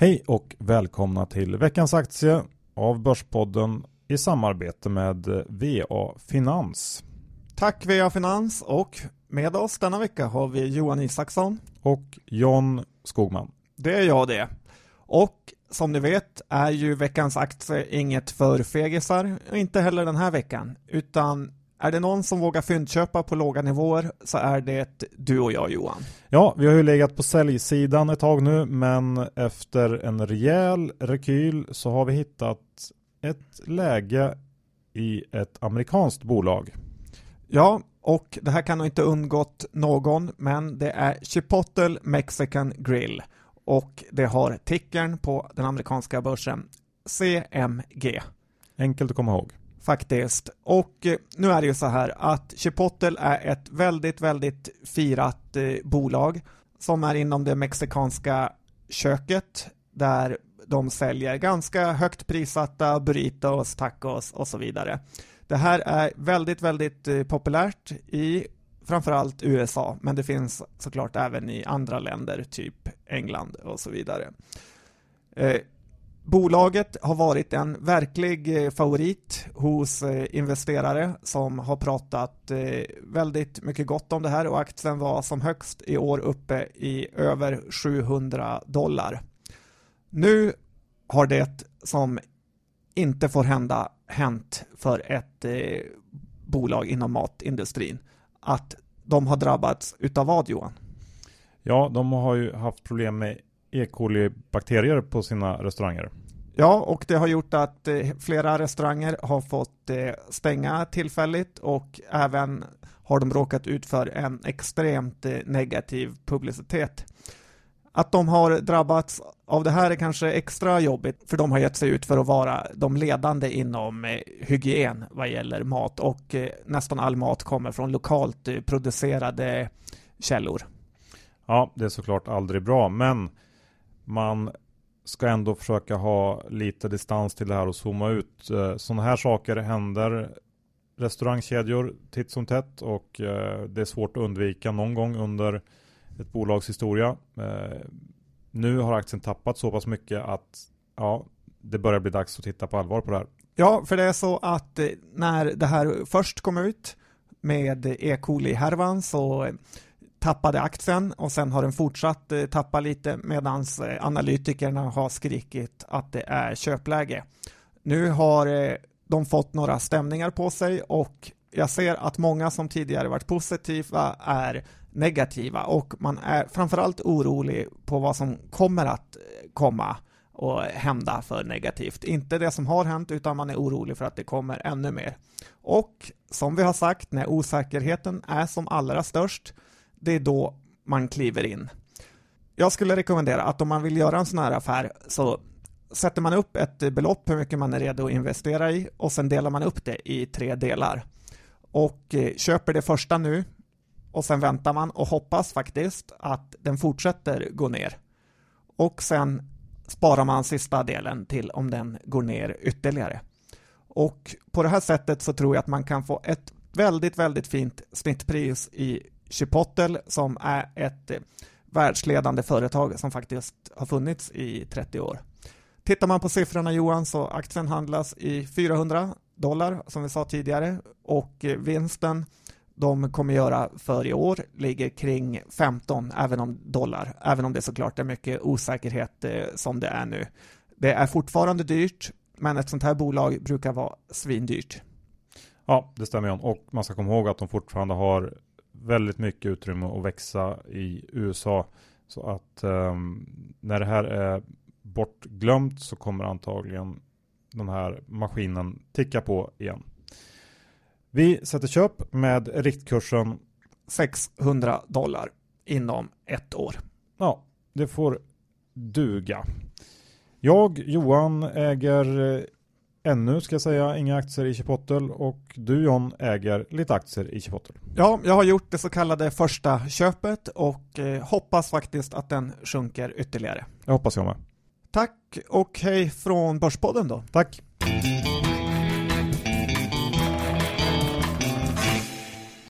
Hej och välkomna till veckans aktie av Börspodden i samarbete med VA Finans. Tack VA Finans och med oss denna vecka har vi Johan Isaksson. Och John Skogman. Det är jag det. Och som ni vet är ju veckans aktie inget för fegisar, inte heller den här veckan, utan är det någon som vågar fyndköpa på låga nivåer så är det du och jag Johan. Ja, vi har ju legat på säljsidan ett tag nu, men efter en rejäl rekyl så har vi hittat ett läge i ett amerikanskt bolag. Ja, och det här kan nog inte undgått någon, men det är Chipotle Mexican Grill och det har tickern på den amerikanska börsen CMG. Enkelt att komma ihåg. Faktiskt. Och eh, nu är det ju så här att Chipotle är ett väldigt, väldigt firat eh, bolag som är inom det mexikanska köket där de säljer ganska högt prissatta burritos, tacos och så vidare. Det här är väldigt, väldigt eh, populärt i framförallt USA, men det finns såklart även i andra länder, typ England och så vidare. Bolaget har varit en verklig eh, favorit hos eh, investerare som har pratat eh, väldigt mycket gott om det här och aktien var som högst i år uppe i över 700 dollar. Nu har det som inte får hända hänt för ett bolag inom matindustrin. Att de har drabbats utav vad Johan? Ja, de har ju haft problem med E. coli-bakterier på sina restauranger. Ja, och det har gjort att eh, flera restauranger har fått eh, stänga tillfälligt och även har de råkat ut för en extremt eh, negativ publicitet. Att de har drabbats av det här är kanske extra jobbigt, för de har gett sig ut för att vara de ledande inom hygien vad gäller mat och nästan all mat kommer från lokalt producerade källor. Ja, det är såklart aldrig bra, men man ska ändå försöka ha lite distans till det här och zooma ut. Eh, Sådana här saker händer restaurangkedjor titt som tätt och eh, det är svårt att undvika någon gång under ett bolags historia. Eh, nu har aktien tappat så pass mycket att ja, det börjar bli dags att titta på allvar på det här. Ja, för det är så att när det här först kom ut med E. coli-härvan så tappade aktien och sen har den fortsatt eh, tappa lite medan eh, analytikerna har skrikit att det är köpläge. Nu har eh, de fått några stämningar på sig och jag ser att många som tidigare varit positiva är negativa och man är framförallt orolig på vad som kommer att komma och hända för negativt. Inte det som har hänt utan man är orolig för att det kommer ännu mer. Och som vi har sagt, när osäkerheten är som allra störst, det är då man kliver in. Jag skulle rekommendera att om man vill göra en sån här affär så sätter man upp ett belopp hur mycket man är redo att investera i och sen delar man upp det i tre delar. Och eh, köper det första nu och sen väntar man och hoppas faktiskt att den fortsätter gå ner. Och sen sparar man sista delen till om den går ner ytterligare. Och på det här sättet så tror jag att man kan få ett väldigt, väldigt fint snittpris i Chipotle som är ett eh, världsledande företag som faktiskt har funnits i 30 år. Tittar man på siffrorna Johan så aktien handlas i 400 dollar som vi sa tidigare och eh, vinsten de kommer göra för i år ligger kring 15 även om dollar, även om det såklart är mycket osäkerhet eh, som det är nu. Det är fortfarande dyrt, men ett sånt här bolag brukar vara svindyrt. Ja, det stämmer John. Och man ska komma ihåg att de fortfarande har väldigt mycket utrymme att växa i USA. Så att um, när det här är bortglömt så kommer antagligen den här maskinen ticka på igen. Vi sätter köp med riktkursen 600 dollar inom ett år. Ja, det får duga. Jag, Johan, äger ännu, ska jag säga, inga aktier i Chipotle och du John äger lite aktier i Chipotle. Ja, jag har gjort det så kallade första köpet och eh, hoppas faktiskt att den sjunker ytterligare. Jag hoppas jag med. Tack och hej från Börspodden då. Tack.